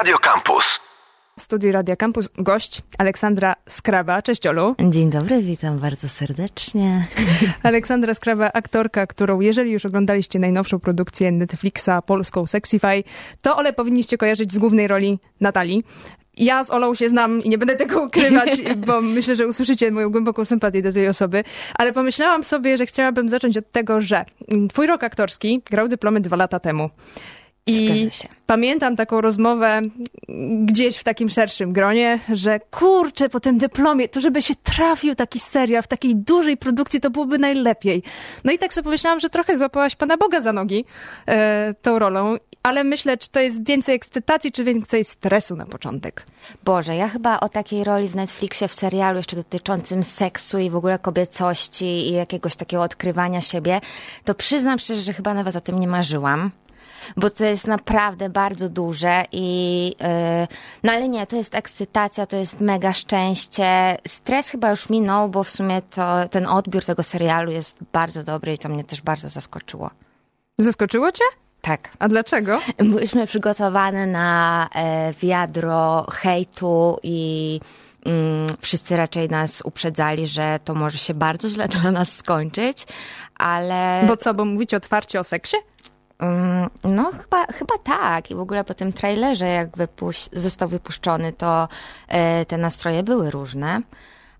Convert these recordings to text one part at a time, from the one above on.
Radio Campus. W studiu Radia Campus gość Aleksandra Skraba. Cześć Olu. Dzień dobry, witam bardzo serdecznie. Aleksandra Skraba, aktorka, którą jeżeli już oglądaliście najnowszą produkcję Netflixa polską Sexify, to Ole powinniście kojarzyć z głównej roli Natalii. Ja z Olą się znam i nie będę tego ukrywać, bo myślę, że usłyszycie moją głęboką sympatię do tej osoby. Ale pomyślałam sobie, że chciałabym zacząć od tego, że twój rok aktorski grał dyplomy dwa lata temu. I pamiętam taką rozmowę gdzieś w takim szerszym gronie, że kurczę, po tym dyplomie, to żeby się trafił taki serial w takiej dużej produkcji, to byłoby najlepiej. No i tak sobie pomyślałam, że trochę złapałaś Pana Boga za nogi e, tą rolą, ale myślę, czy to jest więcej ekscytacji, czy więcej stresu na początek. Boże, ja chyba o takiej roli w Netflixie, w serialu jeszcze dotyczącym seksu i w ogóle kobiecości i jakiegoś takiego odkrywania siebie, to przyznam szczerze, że chyba nawet o tym nie marzyłam bo to jest naprawdę bardzo duże i yy, no ale nie, to jest ekscytacja, to jest mega szczęście. Stres chyba już minął, bo w sumie to ten odbiór tego serialu jest bardzo dobry i to mnie też bardzo zaskoczyło. Zaskoczyło cię? Tak. A dlaczego? Byliśmy przygotowane na e, wiadro hejtu i mm, wszyscy raczej nas uprzedzali, że to może się bardzo źle dla nas skończyć, ale... Bo co, bo mówicie otwarcie o seksie? No, chyba, chyba tak. I w ogóle po tym trailerze, jak wypuś został wypuszczony, to e, te nastroje były różne.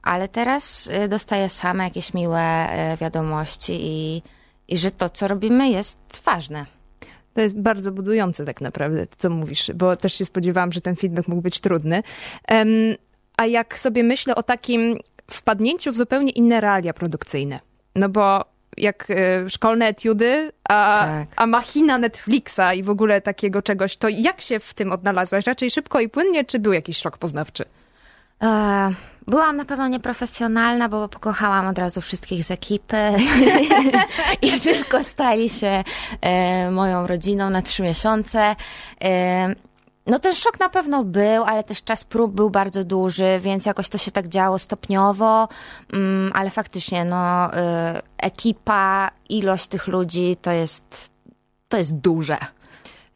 Ale teraz e, dostaję same jakieś miłe e, wiadomości i, i że to, co robimy, jest ważne. To jest bardzo budujące tak naprawdę, co mówisz, bo też się spodziewałam, że ten feedback mógł być trudny. A jak sobie myślę o takim wpadnięciu w zupełnie inne realia produkcyjne, no bo jak y, szkolne etiudy, a, tak. a machina Netflixa i w ogóle takiego czegoś, to jak się w tym odnalazłaś? Raczej szybko i płynnie, czy był jakiś szok poznawczy? E, byłam na pewno nieprofesjonalna, bo pokochałam od razu wszystkich z ekipy i szybko stali się e, moją rodziną na trzy miesiące. E, no ten szok na pewno był, ale też czas prób był bardzo duży, więc jakoś to się tak działo stopniowo, mm, ale faktycznie no y, ekipa, ilość tych ludzi to jest, to jest duże.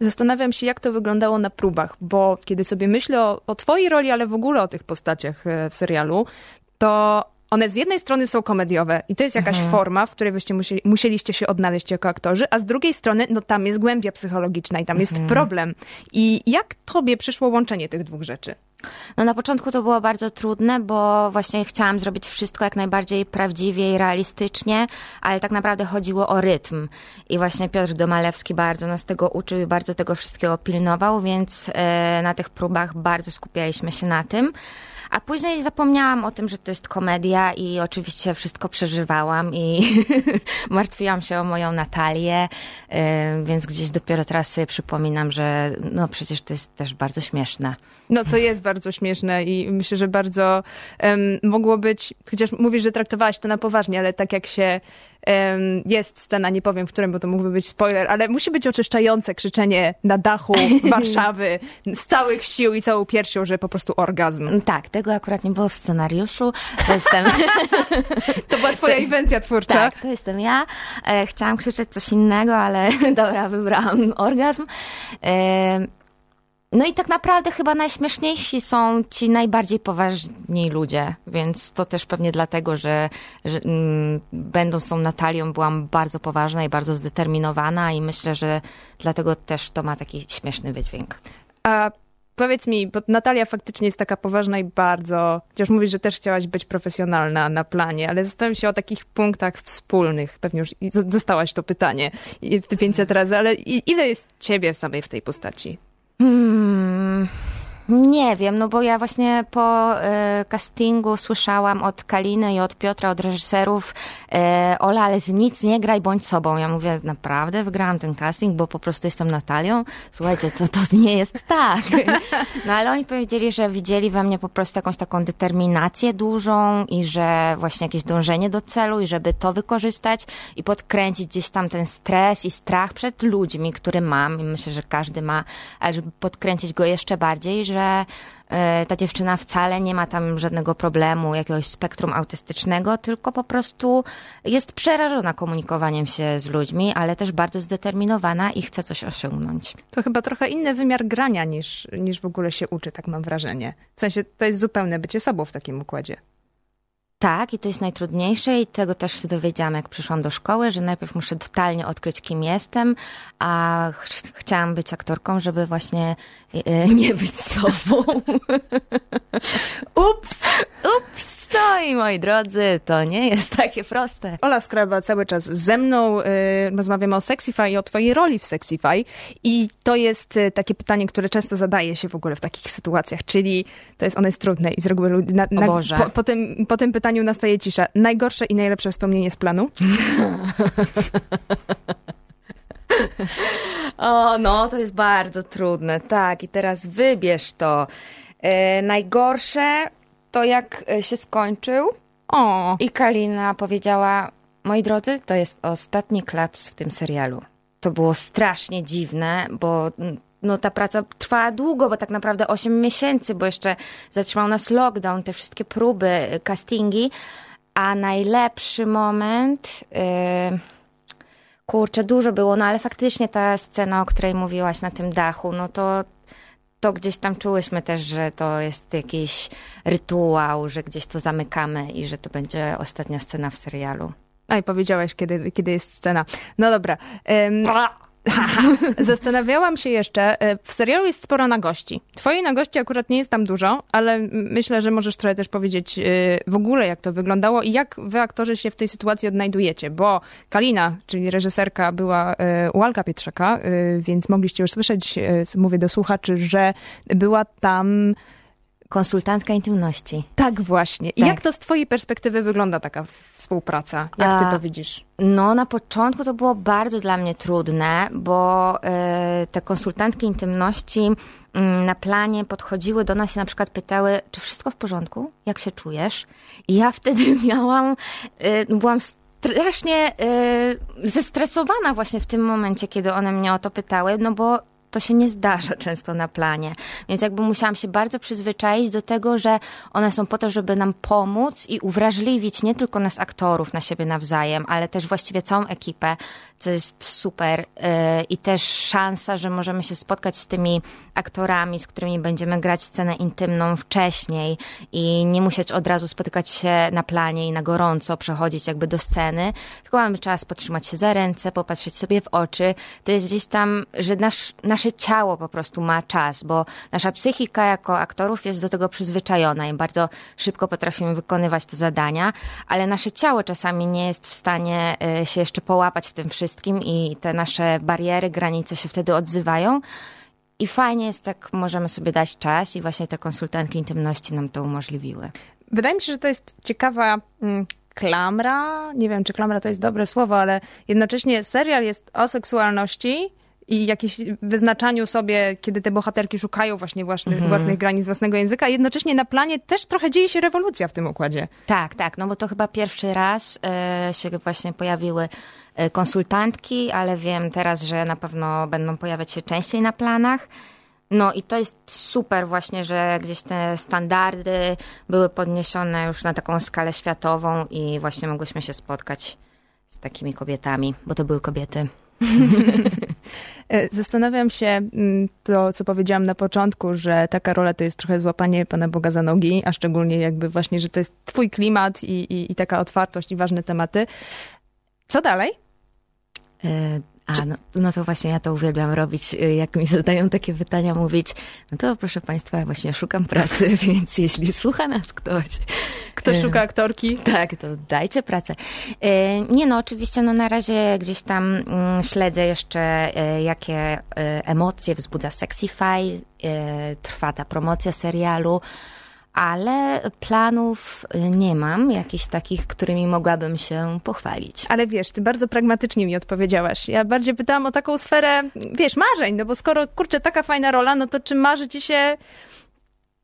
Zastanawiam się, jak to wyglądało na próbach, bo kiedy sobie myślę o, o twojej roli, ale w ogóle o tych postaciach e, w serialu, to one z jednej strony są komediowe i to jest jakaś mhm. forma, w której byście musieli, musieliście się odnaleźć jako aktorzy, a z drugiej strony, no tam jest głębia psychologiczna i tam mhm. jest problem. I jak tobie przyszło łączenie tych dwóch rzeczy? No na początku to było bardzo trudne, bo właśnie chciałam zrobić wszystko jak najbardziej prawdziwie i realistycznie, ale tak naprawdę chodziło o rytm. I właśnie Piotr Domalewski bardzo nas tego uczył i bardzo tego wszystkiego pilnował, więc e, na tych próbach bardzo skupialiśmy się na tym. A później zapomniałam o tym, że to jest komedia i oczywiście wszystko przeżywałam i martwiłam się o moją Natalię, y, więc gdzieś dopiero teraz sobie przypominam, że no przecież to jest też bardzo śmieszne. No to jest bardzo śmieszne i myślę, że bardzo um, mogło być, chociaż mówisz, że traktowałaś to na poważnie, ale tak jak się um, jest scena, nie powiem w którym, bo to mógłby być spoiler, ale musi być oczyszczające krzyczenie na dachu Warszawy z całych sił i całą piersią, że po prostu orgazm. Tak, tego akurat nie było w scenariuszu. To jestem... to była twoja to, inwencja twórcza. Tak, to jestem ja. E, chciałam krzyczeć coś innego, ale dobra, wybrałam orgazm. E, no i tak naprawdę chyba najśmieszniejsi są ci najbardziej poważni ludzie, więc to też pewnie dlatego, że, że mm, będąc tą Natalią byłam bardzo poważna i bardzo zdeterminowana i myślę, że dlatego też to ma taki śmieszny wydźwięk. A powiedz mi, bo Natalia faktycznie jest taka poważna i bardzo, chociaż mówisz, że też chciałaś być profesjonalna na planie, ale zastanawiam się o takich punktach wspólnych. Pewnie już dostałaś to pytanie 500 razy, ale ile jest ciebie samej w tej postaci? 嗯 Nie wiem, no bo ja właśnie po e, castingu słyszałam od Kaliny i od Piotra, od reżyserów e, Ola, ale ty nic nie graj, bądź sobą. Ja mówię, naprawdę wygrałam ten casting, bo po prostu jestem Natalią? Słuchajcie, to, to nie jest tak. No ale oni powiedzieli, że widzieli we mnie po prostu jakąś taką determinację dużą i że właśnie jakieś dążenie do celu i żeby to wykorzystać i podkręcić gdzieś tam ten stres i strach przed ludźmi, który mam i myślę, że każdy ma, ale żeby podkręcić go jeszcze bardziej, że że e, ta dziewczyna wcale nie ma tam żadnego problemu, jakiegoś spektrum autystycznego, tylko po prostu jest przerażona komunikowaniem się z ludźmi, ale też bardzo zdeterminowana i chce coś osiągnąć. To chyba trochę inny wymiar grania niż, niż w ogóle się uczy, tak mam wrażenie. W sensie to jest zupełne bycie sobą w takim układzie. Tak, i to jest najtrudniejsze i tego też się dowiedziałam, jak przyszłam do szkoły, że najpierw muszę totalnie odkryć, kim jestem, a ch chciałam być aktorką, żeby właśnie e, nie być sobą. Ups! Ups! No i moi drodzy, to nie jest takie proste. Ola Skraba cały czas ze mną. Y, rozmawiamy o Sexify i o twojej roli w Sexify. I to jest y, takie pytanie, które często zadaje się w ogóle w takich sytuacjach, czyli to jest, ono jest trudne i z reguły na, na, po, po, tym, po tym pytaniu nastaje cisza. Najgorsze i najlepsze wspomnienie z planu? o, no, to jest bardzo trudne. Tak, i teraz wybierz to. E, najgorsze to jak e, się skończył. O. I Kalina powiedziała: Moi drodzy, to jest ostatni klaps w tym serialu. To było strasznie dziwne, bo no, ta praca trwała długo, bo tak naprawdę 8 miesięcy, bo jeszcze zatrzymał nas lockdown, te wszystkie próby, e, castingi. A najlepszy moment. Yy, kurczę, dużo było, no ale faktycznie ta scena, o której mówiłaś na tym dachu, no to to gdzieś tam czułyśmy też, że to jest jakiś rytuał, że gdzieś to zamykamy i że to będzie ostatnia scena w serialu. A i powiedziałaś, kiedy, kiedy jest scena. No dobra. Um, Zastanawiałam się jeszcze, e, w serialu jest sporo nagości. Twojej nagości akurat nie jest tam dużo, ale myślę, że możesz trochę też powiedzieć e, w ogóle, jak to wyglądało i jak wy, aktorzy, się w tej sytuacji odnajdujecie, bo Kalina, czyli reżyserka, była e, u Alka Pietrzaka, więc mogliście już słyszeć, mówię do słuchaczy, że była tam konsultantka intymności. Tak, właśnie. I tak. jak to z Twojej perspektywy wygląda taka współpraca? Jak Ty to widzisz? No, na początku to było bardzo dla mnie trudne, bo y, te konsultantki intymności y, na planie podchodziły do nas i na przykład pytały, czy wszystko w porządku? Jak się czujesz? I ja wtedy miałam, y, byłam strasznie zestresowana właśnie w tym momencie, kiedy one mnie o to pytały, no bo to się nie zdarza często na planie. Więc jakby musiałam się bardzo przyzwyczaić do tego, że one są po to, żeby nam pomóc i uwrażliwić nie tylko nas aktorów na siebie nawzajem, ale też właściwie całą ekipę, co jest super. Y, I też szansa, że możemy się spotkać z tymi aktorami, z którymi będziemy grać scenę intymną wcześniej i nie musieć od razu spotykać się na planie i na gorąco przechodzić jakby do sceny, tylko mamy czas potrzymać się za ręce, popatrzeć sobie w oczy. To jest gdzieś tam, że nasz, nasze ciało po prostu ma czas, bo nasza psychika jako aktorów jest do tego przyzwyczajona i bardzo szybko potrafimy wykonywać te zadania, ale nasze ciało czasami nie jest w stanie y, się jeszcze połapać w tym wszystkim i te nasze bariery, granice się wtedy odzywają. I fajnie jest tak, możemy sobie dać czas i właśnie te konsultantki intymności nam to umożliwiły. Wydaje mi się, że to jest ciekawa mm, klamra. Nie wiem, czy klamra to jest dobre słowo, ale jednocześnie serial jest o seksualności i jakimś wyznaczaniu sobie, kiedy te bohaterki szukają właśnie własnych, mhm. własnych granic, własnego języka. Jednocześnie na planie też trochę dzieje się rewolucja w tym układzie. Tak, tak, no bo to chyba pierwszy raz y, się właśnie pojawiły E, konsultantki, ale wiem teraz, że na pewno będą pojawiać się częściej na planach. No i to jest super właśnie, że gdzieś te standardy były podniesione już na taką skalę światową i właśnie mogłyśmy się spotkać z takimi kobietami, bo to były kobiety. E, zastanawiam się mm, to, co powiedziałam na początku, że taka rola to jest trochę złapanie Pana Boga za nogi, a szczególnie jakby właśnie, że to jest twój klimat i, i, i taka otwartość i ważne tematy. Co dalej? A, no, no, to właśnie ja to uwielbiam robić, e, jak mi zadają takie pytania, mówić, no to proszę Państwa, właśnie szukam pracy, więc jeśli słucha nas ktoś... Kto e, szuka aktorki? Tak, to dajcie pracę. Nie no, oczywiście no na razie gdzieś tam mm, śledzę jeszcze, jakie emocje wzbudza Sexify, trwa ta promocja serialu, ale planów y, nie mam, jakichś takich, którymi mogłabym się pochwalić. Ale wiesz, ty bardzo pragmatycznie mi odpowiedziałaś. Ja bardziej pytałam o taką sferę, wiesz, marzeń, no bo skoro, kurczę, taka fajna rola, no to czy marzy ci się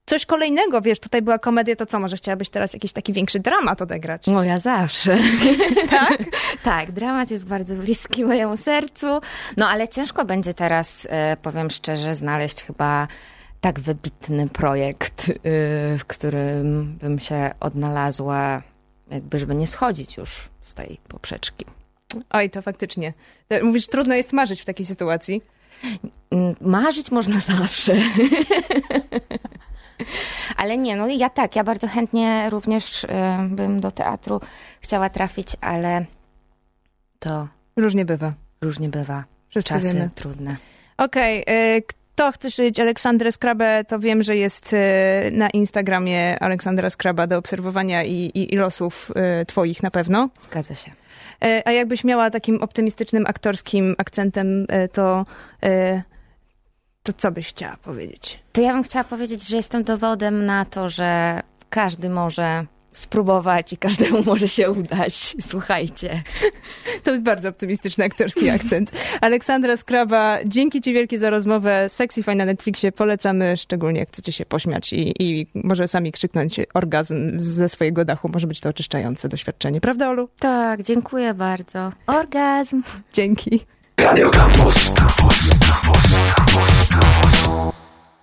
coś kolejnego, wiesz, tutaj była komedia, to co, może chciałabyś teraz jakiś taki większy dramat odegrać? No ja zawsze. tak? tak, dramat jest bardzo bliski mojemu sercu, no ale ciężko będzie teraz, e, powiem szczerze, znaleźć chyba tak wybitny projekt, yy, w którym bym się odnalazła, jakby żeby nie schodzić już z tej poprzeczki. Oj, to faktycznie. Mówisz, trudno jest marzyć w takiej sytuacji. Marzyć można zawsze. Ale nie, no ja tak, ja bardzo chętnie również y, bym do teatru chciała trafić, ale to różnie bywa. Różnie bywa. Wszyscy Czasy wiemy. trudne. Okej, okay, kto chce śledzić Aleksandrę Skrabę, to wiem, że jest y, na Instagramie Aleksandra Skraba do obserwowania i, i, i losów y, twoich na pewno. Zgadza się. E, a jakbyś miała takim optymistycznym aktorskim akcentem, e, to, e, to co byś chciała powiedzieć? To ja bym chciała powiedzieć, że jestem dowodem na to, że każdy może spróbować i każdemu może się udać. Słuchajcie. To jest bardzo optymistyczny aktorski akcent. Aleksandra Skraba, dzięki Ci wielkie za rozmowę. Sexy Fine na Netflixie polecamy, szczególnie jak chcecie się pośmiać i, i może sami krzyknąć orgazm ze swojego dachu. Może być to oczyszczające doświadczenie. Prawda, Olu? Tak, dziękuję bardzo. Orgazm. Dzięki. Radio Campus. Campus, Campus, Campus, Campus.